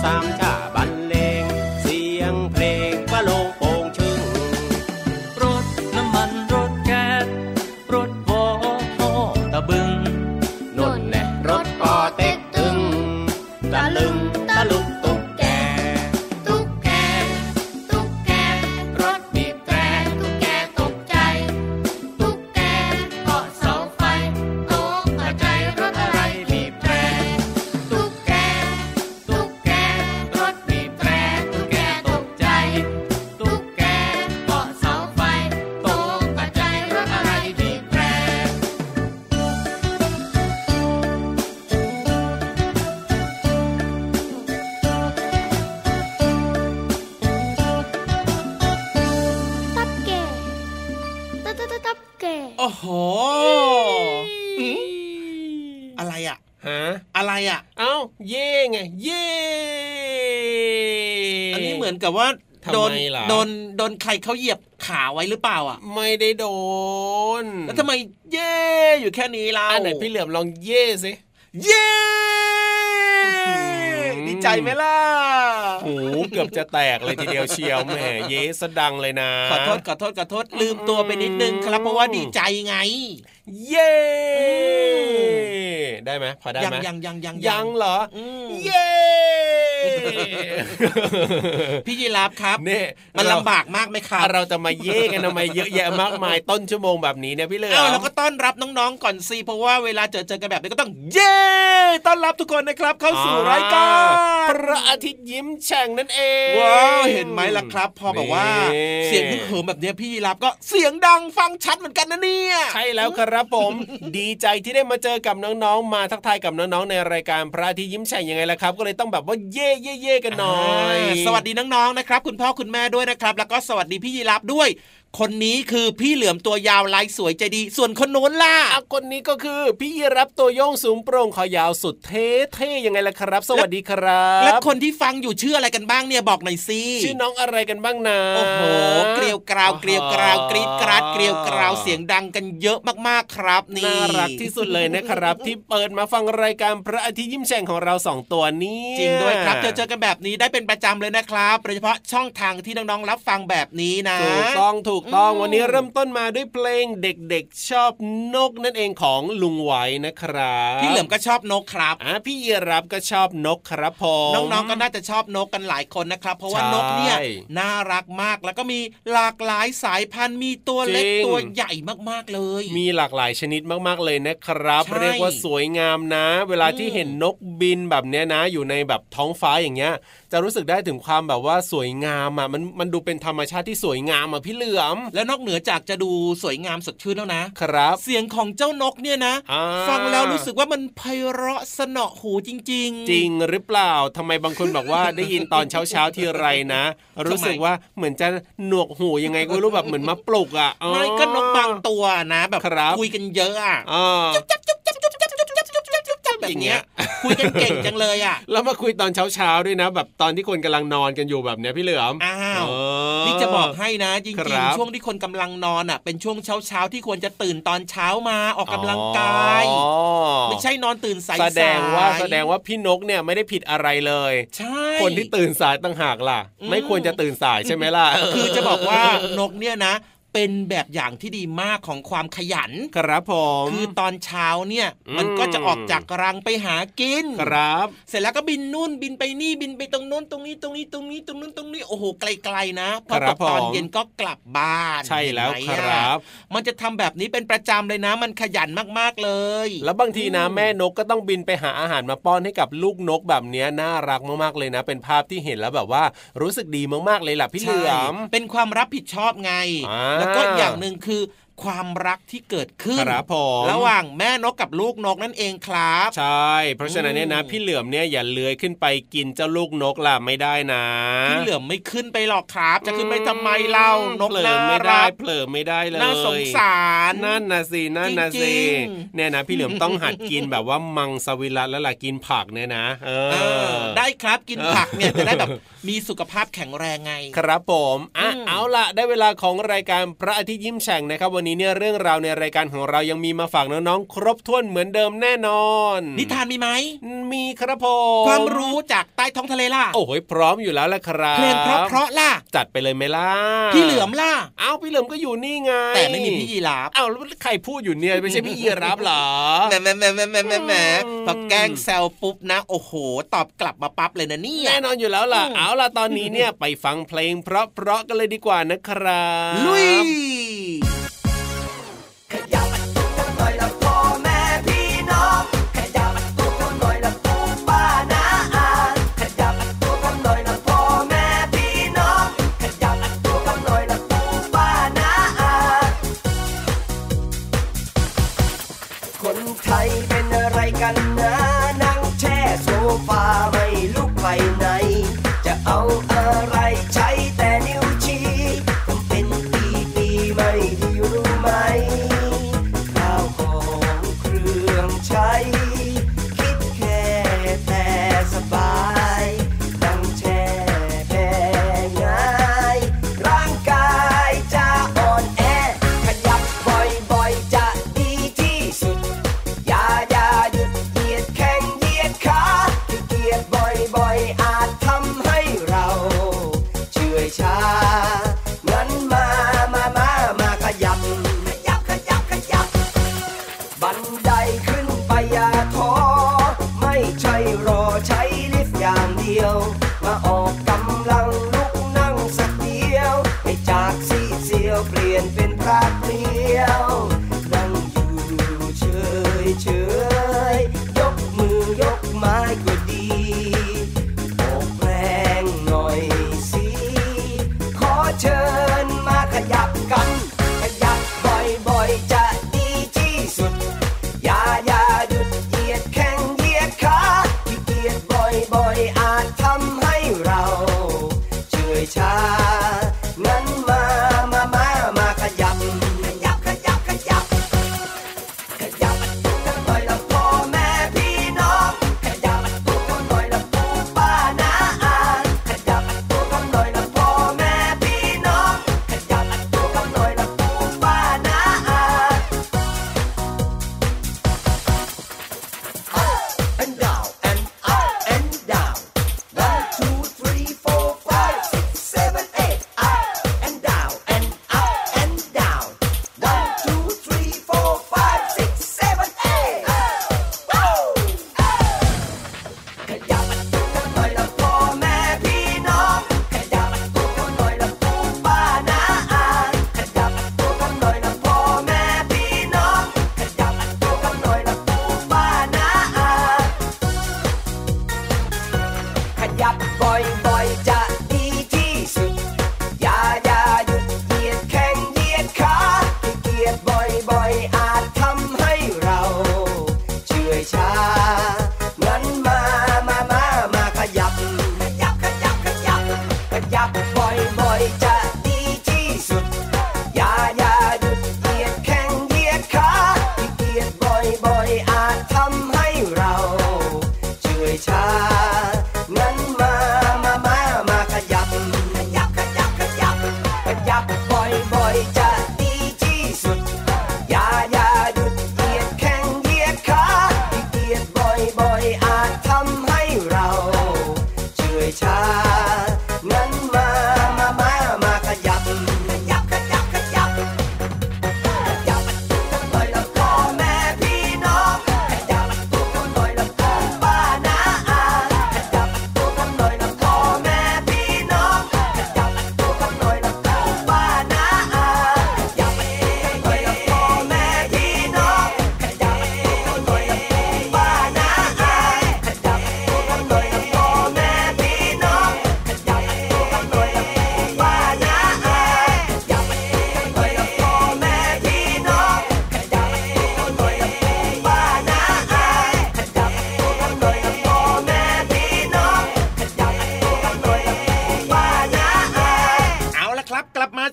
三个 ก่โอ้โหอะไรอะฮะอะไรอะ เอ้า เย่ไง เย่อันนี้เหมือนกับว่าโดนโดนโดนใครเขาเหยียบขาไว้หรือเปล่าอะ ไม่ได้โดน แล้วทำไมเย่อยู่แค่นี้ล่ะอันไหนพี่เหลือมลองเย่สิ เย่ ใจไหมล่ะโอ้เกือบจะแตกเลยทีเดียวเชียวแหมเยสดังเลยนะ ขอโทษขอโทษขอโทษลืมตัวไปนิดนึงครับเพราะว่าดีใจไงเย้ได้ไหมพอได้ไหมยังยังยังยังยังเหรอเย้พี่ยีรับครับเนี่ยมันลำบากมากไหมครับเราจะมาเย่กันทำไมเยอะแยะมากมายต้นชั่วโมงแบบนี้เนี่ยพี่เลือเราก็ต้อนรับน้องๆก่อนสิเพราะว่าเวลาเจอเจอกันแบบนี้ก็ต้องเย่ต้อนรับทุกคนนะครับ เข้าสู่รายการพระอาทิตย์ยิ้มแฉ่งนั่นเองว้าวเห็นไหมล่ะครับ พอแบบว่าเสียงฮึ่มแบบนี้พี่ยีรับก็เสียงดังฟังชัดเหมือนกันนะเนี่ยใช่แล้วคครับผม ดีใจที่ได้มาเจอกับน้องๆ มาทักทายกับน้องๆ ในรายการพระอาทิตย์ยิ้มแฉ่งยังไงล่ะครับ ก็เลยต้องแบบว่าเย่เย่เย่กันหน่อย สวัสดีน้องๆ นะครับ คุณพ่อคุณแม่ด้วยนะครับ แล้วก็สวัสดีพี่ยีรับด้วย คนนี้คือพี่เหลือมตัวยาวลายสวยใจดี ส่วนคนโน้นล่ะอะคนนี้ก็คือพี่ยีรับตัวโยงสูงโปร่งขอยาวสุดเท่เท่ยังไงล่ะครับ สวัสดีครับ และคนที่ฟังอยู่ชื่ออะไรกันบ้างเนี่ยบอกหน่อยสิชื่อน้องอะไรกันบ้างนะโอ้โหเกลียวกราวเกลียวกราวกรีดกราดเกลียวกราวเสียงดังกันเยอะมากๆครับนี่น่ารักที่สุดเลยนะครับ ที่เปิดมาฟังรายการพระอาทิตย์ยิ้มแฉ่งของเราสองตัวนี้จริงด้วยครับเจอเจอกันแบบนี้ได้เป็นประจำเลยนะครับโดยเฉพาะช่องทางที่น้องๆรับฟังแบบนี้นะถูกต้องถูกต้องอืมวันนี้เริ่มต้นมาด้วยเพลงเด็กๆชอบนกนั่นเองของลุงไหวนะครับพี่เหลือมก็ชอบนกครับอะพี่เยรับก็ชอบนกครับผมน้องๆก็น่าจะชอบนกกันหลายคนนะครับ เพราะว่าใช่นกเนี่ยน่ารักมากแล้วก็มีหลากหลายสายพันธุ์มีตัวเล็กจริงตัวใหญ่มากๆเลย มีหลากหลายชนิดมากๆเลยนะครับใช่เรียกว่าสวยงามนะ เวลาที่อืมเห็นนกบินแบบเนี้ยนะ อยู่ในแบบท้องฟ้าอย่างเงี้ย จะรู้สึกได้ถึงความแบบว่าสวยงามอะมันมันดูเป็นธรรมชาติที่สวยงามอะพี่เหลือม แล้วนอกเหนือจากจะดูสวยงามสดชื่นแล้วนะครับ เสียงของเจ้านกเนี่ยนะอ่าฟังแล้วรู้สึกว่ามันไพเราะสนอหูจริง ๆ จริงหรือเปล่าทำไมบางคนบอกว่าได้ยินตอนเช้าเช้าๆทีไรนะ รู้สึกว่าเหมือนจะหนวกหูยังไงก็ไม่รู้แบบเหมือนมาปลุกอะอ๋อไม่ก็นกบางตัวนะ แบบครับคุยกันเยอะอะอ่าแบบเนี้ย คุยกันเก่งจังเลยอะแล้วมาคุยตอนเช้าเช้าๆด้วยนะ แบบตอนที่คนกำลังนอนกันอยู่แบบเนี้ยพี่เหลือมอ้าวเออนี่จะบอกให้นะ จริคงรับๆช่วงที่คนกำลังนอนอะ เป็นช่วงเช้าเช้าๆที่ควรจะตื่นตอนเช้ามาออกกำลังกายอ๋อไม่ใช่นอนตื่นสายๆแสดงว่าแสดงว่าพี่นกเนี่ยไม่ได้ผิดอะไรเลยใช่คนที่ตื่นสายต่างหากล่ะอืมไม่ควรจะตื่นสายใช่ไหมล่ะคือจะบอกว่านกเนี่ยนะ เป็นแบบอย่างที่ดีมากของความขยัน ครับผม คือตอนเช้าเนี่ยอืมมันก็จะออกจากรังไปหากิน ครับ เสร็จแล้วก็บินนู่นบินไปนี่บินไปตรงนู้นตรงนี้ตรงนี้ตรงนี้ตรงนู้นตรงนี้โอ้โหไกลๆนะพอครัตบกตอนผมเย็นก็กลับบ้าน ใช่แล้วเห็นไหมคอะรับ มันจะทำแบบนี้เป็นประจำเลยนะ มันขยันมากๆเลย แล้วบางทีนะแม่นกก็ต้องบินไปหาอาหารมาป้อนให้กับลูกนกแบบเนี้ยน่ารักมากๆเลยนะ เป็นภาพที่เห็นแล้วแบบว่ารู้สึกดีมากๆเลยล่ะพี่เหลือมใช่เป็นความรับผิดชอบไงอ่าแล้วก็อย่างหนึ่งคือ ความรักที่เกิดขึ้นครับผมระหว่างแม่นกกับลูกนกนั่นเองครับ ใช่ เพราะฉะนั้นเนี่ยนะอืมพี่เหลือมเนี่ยอย่าเลื้อยขึ้นไปกินเจ้าลูกนกล่ะไม่ได้นะพี่เหลือมไม่ขึ้นไปหรอกครับ จะขึ้นไปทำไมเล่านกเผลอน่าไม่ได้รักเผลอไม่ได้เลยน่าสงสารนั่นนะสินั่นนะจสิริงๆเนี่ยนะพี่เหลือมต้องหัดกินแบบว่ามังสวิรัตแล้วล่ะกินผักเนี่ยนะเอเอออได้ครับกินผักเนี่ยจะได้แบบมีสุขภาพแข็งแรงไง ครับผมอะอืมเอาล่ะได้เวลาของรายการพระอาทิตย์ยิ้มแฉ่งนะครับวันนี้เนี่ยเรื่องราวในรายการของเรายังมีมาฝากน้องๆครบถ้วนเหมือนเดิมแน่นอน นิทานมีไหมมีครับผมความรู้จากใต้ท้องทะเลล่ะโอ้โหพร้อมอยู่แล้วล่ะครับเพลงเพราะเพราะๆล่ะจัดไปเลยไหมล่ะพี่เหลือมล่ะเอ้าพี่เหลือมก็อยู่นี่ไงแต่ไม่มีพี่ยีราฟเอ้าแล้วใครพูดอยู่เนี่ยไม่ใช่พี่ยีรับเหรอแหมแหมแหมแหมแหมแหมแหมอืมพอแกล้งแซวปุ๊บนะ โอ้โห ตอบกลับมาปั๊บเลยนะเนี่ยแน่นอนอยู่แล้วล่ะอืมเอาล่ะตอนนี้เนี่ยไปฟังเพลงเพราะๆกันเลยดีกว่านะครับลุย ข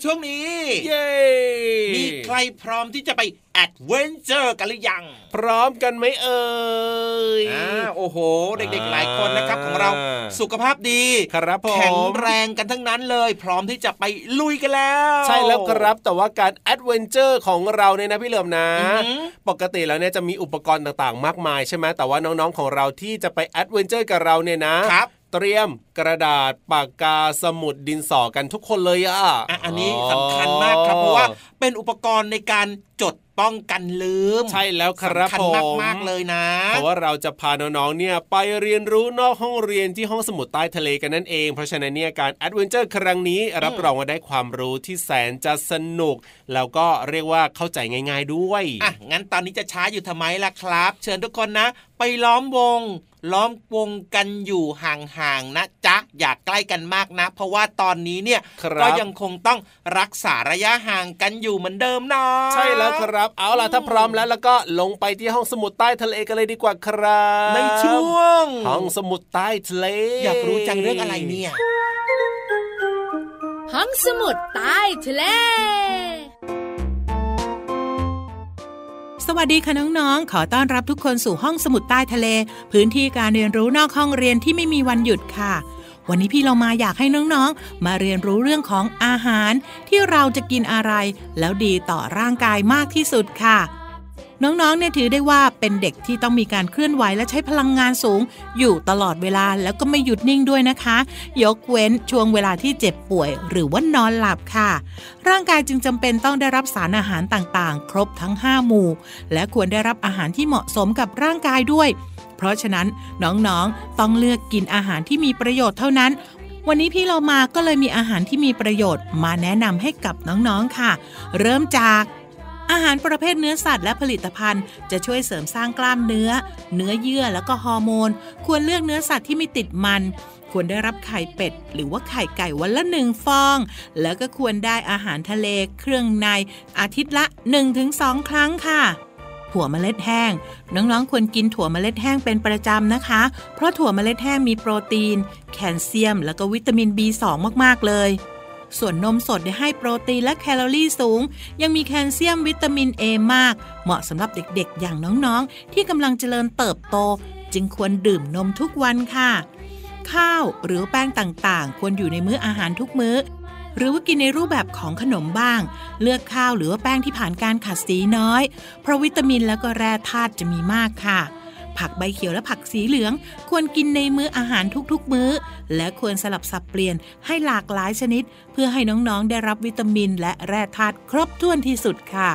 ช่วงนี้ เย้มีใครพร้อมที่จะไป adventure กันหรือยัง พร้อมกันไหมเอ่ยอ่าโอ้โห เด็กๆหลายคนนะครับของเราอ่าสุขภาพดีครับผมแข็งแรงกันทั้งนั้นเลย พร้อมที่จะไปลุยกันแล้ว ใช่แล้วครับแต่ว่าการ adventure ของเราเนี่ยนะพี่เหลิมนะอือหือปกติแล้วเนี่ยจะมีอุปกรณ์ต่างๆ มากมายใช่ไหมแต่ว่าน้องๆของเราที่จะไป adventure กับเราเนี่ยนะครับ เตรียมกระดาษปากกาสมุดดินสอกันทุกคนเลยอะอะอันนี้สำคัญมากครับเพราะว่าเป็นอุปกรณ์ในการจดป้องกันลืม ใช่แล้วครับสำคัญผมมากๆเลยนะเพราะว่าเราจะพาน้องๆเนี่ยไปเรียนรู้นอกห้องเรียนที่ห้องสมุดใต้ทะเลกันนั่นเอง เพราะฉะนั้นเนี่ยการแอดเวนเจอร์ครั้งนี้รับรองว่าได้ความรู้ที่แสนจะสนุก แล้วก็เรียกว่าเข้าใจง่าย ๆด้วยอะงั้นตอนนี้จะช้าอยู่ทำไมล่ะครับ เชิญทุกคนนะ ไปล้อมวง ล้อมวงกันอยู่ห่างๆนะจ๊ะอย่าใกล้กันมากนะ เพราะว่าตอนนี้เนี่ยครับก็ยังคงต้องรักษาระยะห่างกันอยู่เหมือนเดิมนะใช่แล้วครับ เอาล่ะถ้าพร้อมแล้วแล้วก็ลงไปที่ห้องสมุดใต้ทะเลกันเลยดีกว่าครับ ในช่วง ห้องสมุดใต้ทะเล อยากรู้จังเรื่องอะไรเนี่ย ห้องสมุดใต้ทะเลสวัสดีค่ะน้องๆ ขอต้อนรับทุกคนสู่ห้องสมุดใต้ทะเล พื้นที่การเรียนรู้นอกห้องเรียนที่ไม่มีวันหยุดค่ะ วันนี้พี่เรามาอยากให้น้องๆ มาเรียนรู้เรื่องของอาหาร ที่เราจะกินอะไร แล้วดีต่อร่างกายมากที่สุดค่ะ น้องๆเนี่ยถือได้ว่าเป็นเด็กที่ต้องมีการเคลื่อนไหวและใช้พลังงานสูง อยู่ตลอดเวลาแล้วก็ไม่หยุดนิ่งด้วยนะคะ ยกเว้นช่วงเวลาที่เจ็บป่วย หรือว่านอนหลับค่ะ ร่างกายจึงจำเป็นต้องได้รับสารอาหารต่างๆ ครบทั้ง 5 หมู่ และควรได้รับอาหารที่เหมาะสมกับร่างกายด้วย เพราะฉะนั้นน้องๆ ต้องเลือกกินอาหารที่มีประโยชน์เท่านั้น วันนี้พี่เรามาก็เลยมีอาหารที่มีประโยชน์มาแนะนำให้กับน้องๆค่ะ เริ่มจากอาหารประเภทเนื้อสัตว์และผลิตภัณฑ์จะช่วยเสริมสร้างกล้ามเนื้อ เนื้อเยื่อแล้วก็ฮอร์โมน ควรเลือกเนื้อสัตว์ที่ไม่ติดมัน ควรได้รับไข่เป็ด หรือว่าไข่ไก่วันละหนึ่งฟอง แล้วก็ควรได้อาหารทะเลเครื่องในอาทิตย์ละ 1-2 ครั้งค่ะ ถั่วเมล็ดแห้ง น้องๆควรกินถั่วเมล็ดแห้งเป็นประจำนะคะ เพราะถั่วเมล็ดแห้งมีโปรตีน แคลเซียม แล้วก็วิตามิน B2 มากๆเลย ส่วนนมสดเนี่ยให้โปรตีนและแคลอรี่สูง ยังมีแคลเซียมวิตามิน A มาก เหมาะสำหรับเด็กๆ อย่างน้องๆ ที่กำลังเจริญเติบโต จึงควรดื่มนมทุกวันค่ะ ข้าวหรือแป้งต่างๆ ควรอยู่ในมื้ออาหารทุกมื้อ หรือว่ากินในรูปแบบของขนมบ้าง เลือกข้าวหรือว่าแป้งที่ผ่านการขัดสีน้อย เพราะวิตามินแล้วก็แร่ธาตุจะมีมากค่ะ ผักใบเขียวและผักสีเหลือง ควรกินในมื้ออาหารทุกๆ มื้อ และควรสลับสับเปลี่ยนให้หลากหลายชนิด เพื่อให้น้องๆได้รับวิตามินและแร่ธาตุครบถ้วนที่สุดค่ะ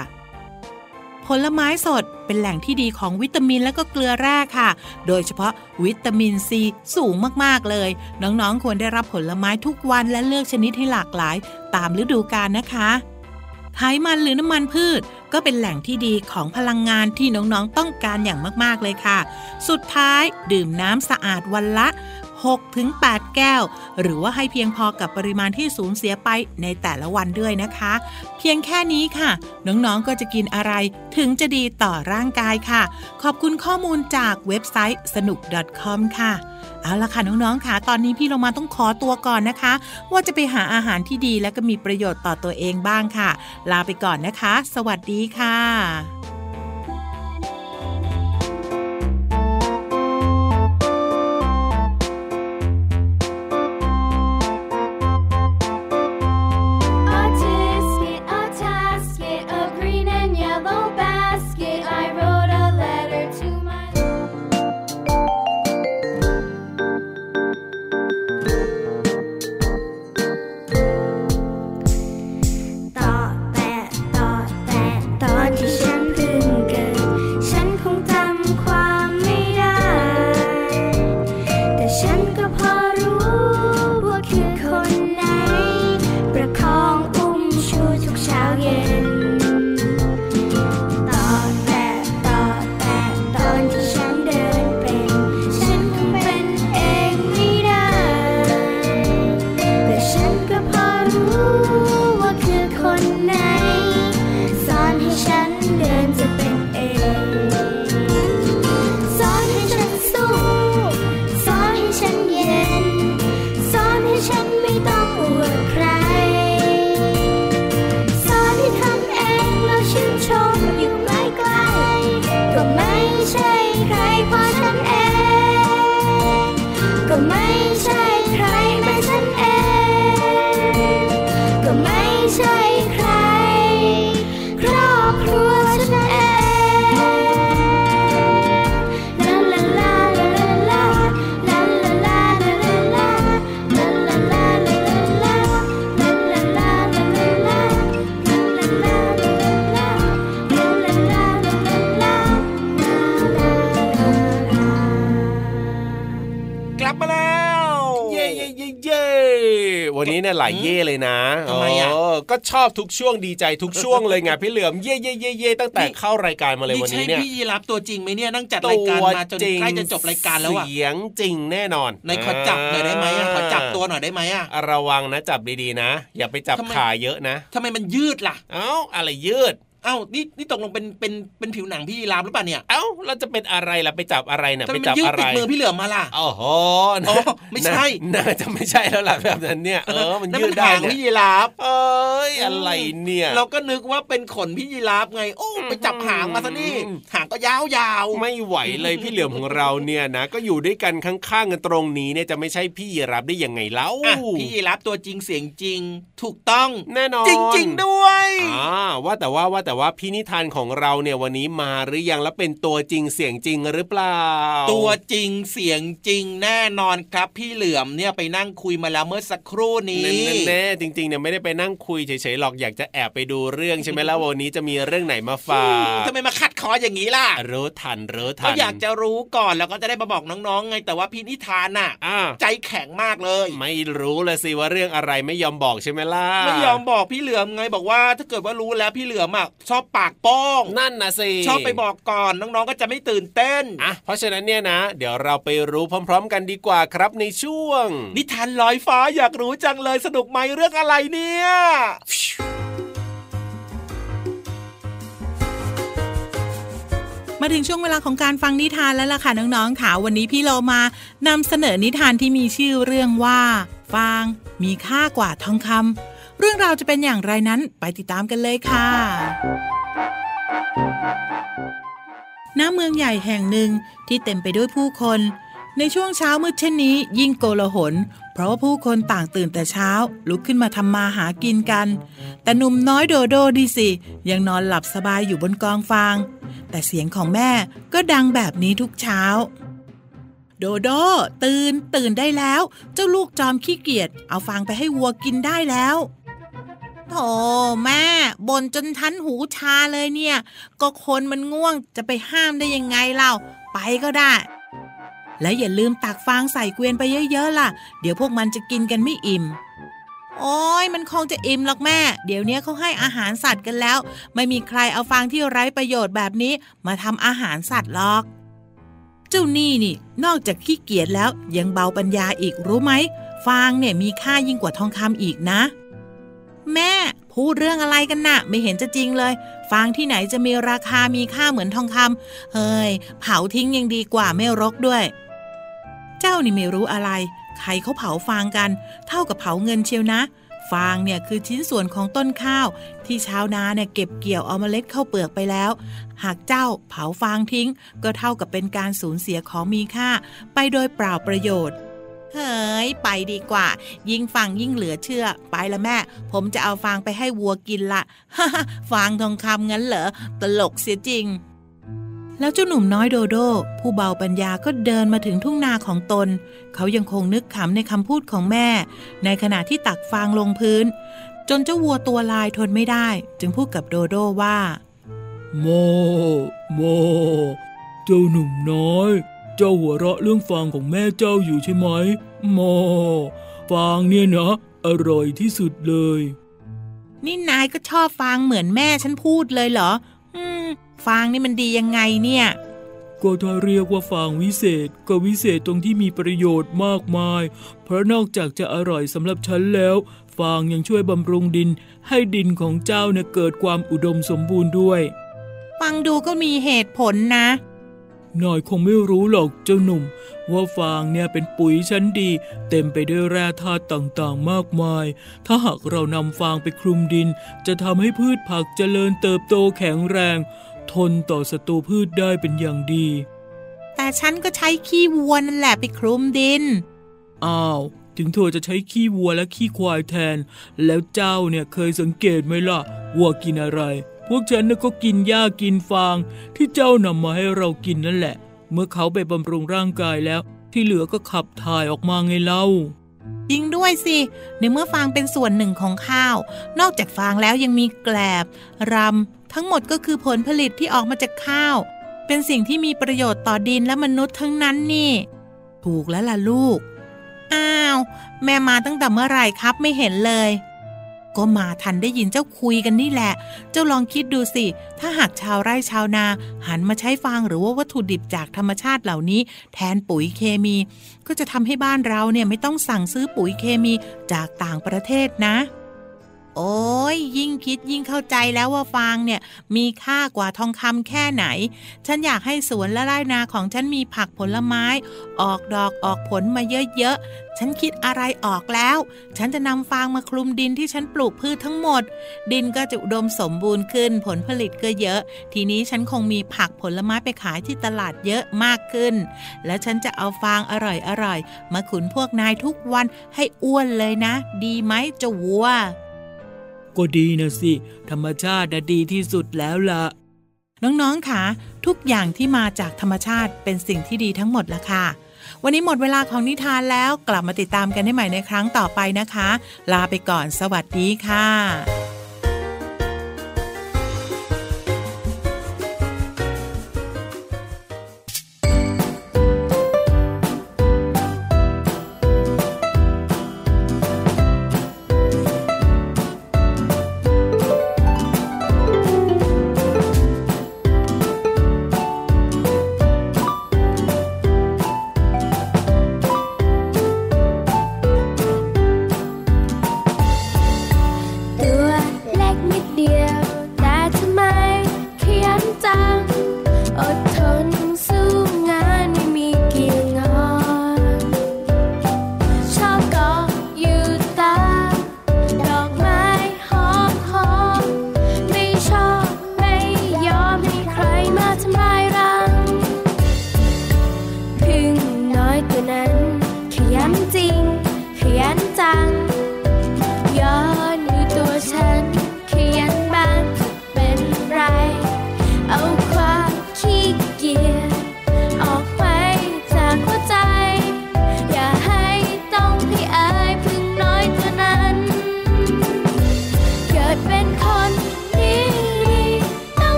ผลไม้สดเป็นแหล่งที่ดีของวิตามินและก็เกลือแร่ค่ะ โดยเฉพาะวิตามินซีสูงมากๆเลย น้องๆ ควรได้รับผลไม้ทุกวันและเลือกชนิดให้หลากหลายตามฤดูกาลนะคะไขมันหรือน้ำมันพืช ก็เป็นแหล่งที่ดีของพลังงานที่น้องๆต้องการอย่างมากๆเลยค่ะ สุดท้ายดื่มน้ำสะอาดวันละ 6-8 แก้ว หรือว่าให้เพียงพอกับปริมาณที่สูญเสียไปในแต่ละวันด้วยนะคะ เพียงแค่นี้ค่ะ น้องๆก็จะกินอะไรถึงจะดีต่อร่างกายค่ะ ขอบคุณข้อมูลจากเว็บไซต์สนุก .com ค่ะเอาละค่ะน้องๆค่ะ ตอนนี้พี่เรามาต้องขอตัวก่อนนะคะ ว่าจะไปหาอาหารที่ดีและก็มีประโยชน์ต่อตัวเองบ้างค่ะ ลาไปก่อนนะคะ สวัสดีค่ะ เนี่ยหลายเย่เลยนะทำไมอะก็ชอบทุกช่วงดีใจทุกช่วงเลยไงพี่เหลือมเย่เย่เย่เย่ตั้งแต่เข้ารายการมาเลยวันนี้เนี่ยพี่ยีรับตัวจริงไหมเนี่ยนั่งจัดรายการมาจนใกล้จะจบรายการแล้วอะเสียงจริงแน่นอนในขอจับหน่อยได้ไหมอะขอจับตัวหน่อยได้ไหมอะระวังนะจับดีๆนะ อย่าไปจับขาเยอะนะทำไมมันยืดล่ะ เอ้าอะไรยืด เอ้านี่นี่ตกลงเป็นเป็นเป็นผิวหนังพี่ยีรับหรือเปล่าเนี่ยเอ้าเราจะเป็นอะไรล่ะไปจับอะไรเนี่ยทำไมไปมันจับยืดอะไรติดมือพี่เหลือมมาล่ะโอ้โหอ๋อไม่ใช่น่าน่าจะไม่ใช่แล้วล่ะแบบนั้นเนี่ยเออมันนั่นยืมัดนได้หางเนี่ยพี่ยีราฟเอ้ยอะไรเนี่ย เราก็นึกว่าเป็นขนพี่ยีราฟไง โอ้ไปจับหางมาซะนี่อืมหางก็ยาวๆไม่ไหวเลยพี่เหลือมของเราเนี่ยนะ ก็อยู่ด้วยกันข้างๆกันตรงนี้เนี่ยจะไม่ใช่พี่ยีรับได้ยังไงเล่าอะพี่ยีราฟตัวจริงเสียงจริง ถูกต้องแน่นอนจริง ๆ ด้วยอ่าว่าแต่ว่าว่าแต่ว่าพี่นิทานของเราเนี่ยวันนี้มาหรือยังแล้วเป็นตัวจริงเสียงจริงหรือเปล่า ตัวจริงเสียงจริงแน่นอนครับ พี่เหลือมเนี่ยไปนั่งคุยมาแล้วเมื่อสักครู่นี้แน่ๆจริงๆเนี่ยไม่ได้ไปนั่งคุยเฉยๆหรอกอยากจะแอบไปดูเรื่องใช่ไหมล่ะวันนี้จะมีเรื่องไหนมาฝากทำไมมาคัดคออย่างนี้ล่ะรู้ทันรู้ทัก็นอยากจะรู้ก่อนแล้วก็จะได้มาบอกน้องๆไงแต่ว่าพี่นิทานน่ะอ่าใจแข็งมากเลย ไม่รู้เลยสิว่าเรื่องอะไรไม่ยอมบอกใช่ไหมล่ะไม่ยอมบอกพี่เหลือมไงบอกว่าถ้าเกิดว่ารู้แล้วพี่เหลือมอะชอบปากโป้งนั่นนะสิชอบไปบอกก่อนน้องๆก็จะไม่ตื่นเต้นอะเพราะฉะนั้นเนี่ยนะ เดี๋ยวเราไปรู้พร้อม ๆ กันดีกว่าครับในช่วง นิทานลอยฟ้าอยากรู้จังเลยสนุกไหมเรื่องอะไรเนี่ยมาถึงช่วงเวลาของการฟังนิทานแล้วล่ะค่ะน้องๆค่ะวันนี้พี่เรามานำเสนอนิทานที่มีชื่อเรื่องว่า ฟางมีค่ากว่าทองคำ เรื่องราวจะเป็นอย่างไรนั้นไปติดตามกันเลยค่ะณเมืองใหญ่แห่งหนึ่งที่เต็มไปด้วยผู้คน ในช่วงเช้ามืดเช่นนี้ยิ่งโกลาหล เพราะว่าผู้คนต่างตื่นแต่เช้า ลุกขึ้นมาทำมาหากินกัน แต่หนุ่มน้อยโดโดดิสิ ยังนอนหลับสบายอยู่บนกองฟาง แต่เสียงของแม่ก็ดังแบบนี้ทุกเช้า โดโดตื่นตื่นได้แล้ว เจ้าลูกจอมขี้เกียจเอาฟางไปให้วัวกินได้แล้ว โธ่แม่บ่นจนทันหูชาเลยเนี่ย ก็คนมันง่วงจะไปห้ามได้ยังไงเล่า ไปก็ได้ และอย่าลืมตักฟางใส่เกวียนไปเยอะๆล่ะ เดี๋ยวพวกมันจะกินกันไม่อิ่ม โอ้ยมันคงจะอิ่มหรอกแม่ เดี๋ยวนี้เขาให้อาหารสัตว์กันแล้ว ไม่มีใครเอาฟางที่ไร้ประโยชน์แบบนี้มาทำอาหารสัตว์หรอก เจ้านี่นี่ นอกจากขี้เกียจแล้วยังเบาปัญญาอีกรู้ไหม ฟางเนี่ยมีค่ายิ่งกว่าทองคำอีกนะ แม่พูดเรื่องอะไรกันนะ่ะ ไม่เห็นจะจริงเลยฟางที่ไหนจะมีราคามีค่าเหมือนทองคำเฮ้ย เผาทิ้งยังดีกว่าไม่รกด้วย เจ้านี่ไม่รู้อะไร ใครเขาเผาฟางกัน เท่ากับเผาเงินเชียวนะ ฟางเนี่ยคือชิ้นส่วนของต้นข้าว ที่ชาวนาเนี่ยเก็บเกี่ยวเอาเมล็ดเข้าเปลือกไปแล้ว หากเจ้าเผาฟางทิ้ง ก็เท่ากับเป็นการสูญเสียของมีค่า ไปโดยเปล่าประโยชน์ เฮ้ยไปดีกว่า ยิ่งฟังยิ่งเหลือเชื่อ ไปละแม่ ผมจะเอาฟางไปให้วัวกินละฟางทองคำงั้นเหรอ ตลกเสียจริง แล้วเจ้าหนุ่มน้อยโดโด ผู้เบาปัญญาก็เดินมาถึงทุ่งนาของตน เขายังคงนึกขำในคำพูดของแม่ ในขณะที่ตักฟางลงพื้น จนเจ้าวัวตัวลายทนไม่ได้ จึงพูดกับโดโดว่าโมโมเจ้าหนุ่มน้อย เจ้าหัวเราะเรื่องฟางของแม่เจ้าอยู่ใช่ไหมโมฟางเนี่ยนะอร่อยที่สุดเลย นี่นายก็ชอบฟางเหมือนแม่ฉันพูดเลยเหรอ อืม ฟางนี่มันดียังไงเนี่ย ก็ถ้าเรียกว่าฟางวิเศษ ก็วิเศษตรงที่มีประโยชน์มากมาย เพราะนอกจากจะอร่อยสำหรับฉันแล้ว ฟางยังช่วยบำรุงดิน ให้ดินของเจ้าเนี่ยเกิดความอุดมสมบูรณ์ด้วย ฟังดูก็มีเหตุผลนะ นายคงไม่รู้หรอกเจ้าหนุ่ม ว่าฟางเนี่ยเป็นปุ๋ยชั้นดี เต็มไปด้วยแร่ธาตุต่างๆมากมาย ถ้าหากเรานำฟางไปคลุมดิน จะทำให้พืชผักเจริญเติบโตแข็งแรง ทนต่อศัตรูพืชได้เป็นอย่างดี แต่ฉันก็ใช้ขี้วัวนั่นแหละไปคลุมดิน อ้าว ถึงเธอจะใช้ขี้วัวและขี้ควายแทน แล้วเจ้าเนี่ยเคยสังเกตไหมล่ะวัวกินอะไรพ วกฉันน่ะก็กินหญ้ากินฟาง ที่เจ้านำมาให้เรากินนั่นแหละ เมื่อเขาไปบำรุงร่างกายแล้ว ที่เหลือก็ขับถ่ายออกมาไงเล่าจริงด้วยสิ ในเมื่อฟางเป็นส่วนหนึ่งของข้าว นอกจากฟางแล้วยังมีแกลบ รำ ทั้งหมดก็คือผลผลิตที่ออกมาจากข้าว เป็นสิ่งที่มีประโยชน์ต่อดินและมนุษย์ทั้งนั้นนี่ ถูกแล้วล่ะลูก อ้าว แม่มาตั้งแต่เมื่อไหร่ครับไม่เห็นเลย ก็มาทันได้ยินเจ้าคุยกันนี่แหละ เจ้าลองคิดดูสิ ถ้าหากชาวไร่ชาวนา หันมาใช้ฟางหรือว่าวัตถุดิบจากธรรมชาติเหล่านี้ แทนปุ๋ยเคมี ก็จะทำให้บ้านเราเนี่ยไม่ต้องสั่งซื้อปุ๋ยเคมีจากต่างประเทศนะ โอ้ยยิ่งคิดยิ่งเข้าใจแล้วว่าฟางเนี่ย มีค่ากว่าทองคำแค่ไหน ฉันอยากให้สวนและไร่นาของฉันมีผักผลไม้ ออกดอกออกผลมาเยอะๆ ฉันคิดอะไรออกแล้ว ฉันจะนำฟางมาคลุมดินที่ฉันปลูกพืชทั้งหมด ดินก็จะอุดมสมบูรณ์ขึ้น ผลผลิตก็เยอะ ทีนี้ฉันคงมีผักผลไม้ไปขายที่ตลาดเยอะมากขึ้น และฉันจะเอาฟางอร่อยๆมาขุนพวกนายทุกวันให้อ้วนเลยนะ ดีไหมจ้าวัว ก็ดีนะสิ ธรรมชาติดีที่สุดแล้วล่ะ น้องๆค่ะ ทุกอย่างที่มาจากธรรมชาติเป็นสิ่งที่ดีทั้งหมดละค่ะ วันนี้หมดเวลาของนิทานแล้วกลับมาติดตามกันได้ใหม่ในครั้งต่อไปนะคะ ลาไปก่อนสวัสดีค่ะ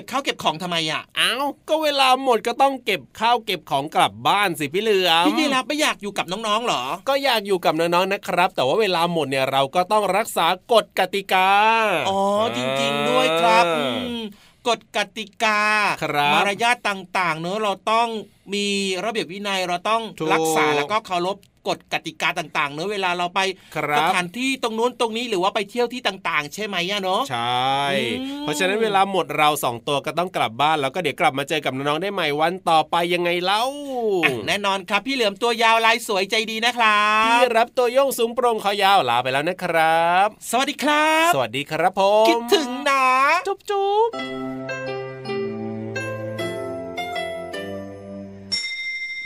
ก็บข้าวเก็บของทำไมอะอ้าวก็เวลาหมดก็ต้องเก็บข้าวเก็บของกลับบ้านสิพี่เหลือมพี่ยีรับไม่อยากอยู่กับน้องๆหรอ ก็อยากอยู่กับน้องๆนะครับ แต่ว่าเวลาหมดเนี่ยเราก็ต้องรักษากฎกติกาอ๋อจริง ๆ ด้วยครับอืมกฎกติกาครับมารยาทต่างๆ เนอะเราต้อง มีระเบียบวินัยเราต้องถูกรักษาแล้วก็เคารพกฎกติกาต่างๆเนอะเวลาเราไปครับสถานที่ตรงนู้นตรงนี้หรือว่าไปเที่ยวที่ต่างๆ ใช่ไหมอะเนอะใช่อืมเพราะฉะนั้นเวลาหมดเราสองตัวก็ต้องกลับบ้านแล้วก็เดี๋ยวกลับมาเจอกับน้องๆได้ใหม่วันต่อไปยังไงเล่าอะแน่นอนครับพี่เหลือมตัวยาวลายสวยใจดีนะครัพี่บรับตัวโยงสูงโปร่งคอยาวลาไปแล้วนะครับ สวัสดีครับ สวัสดีครับผมคิดถึงนะจุ๊บจุ๊บ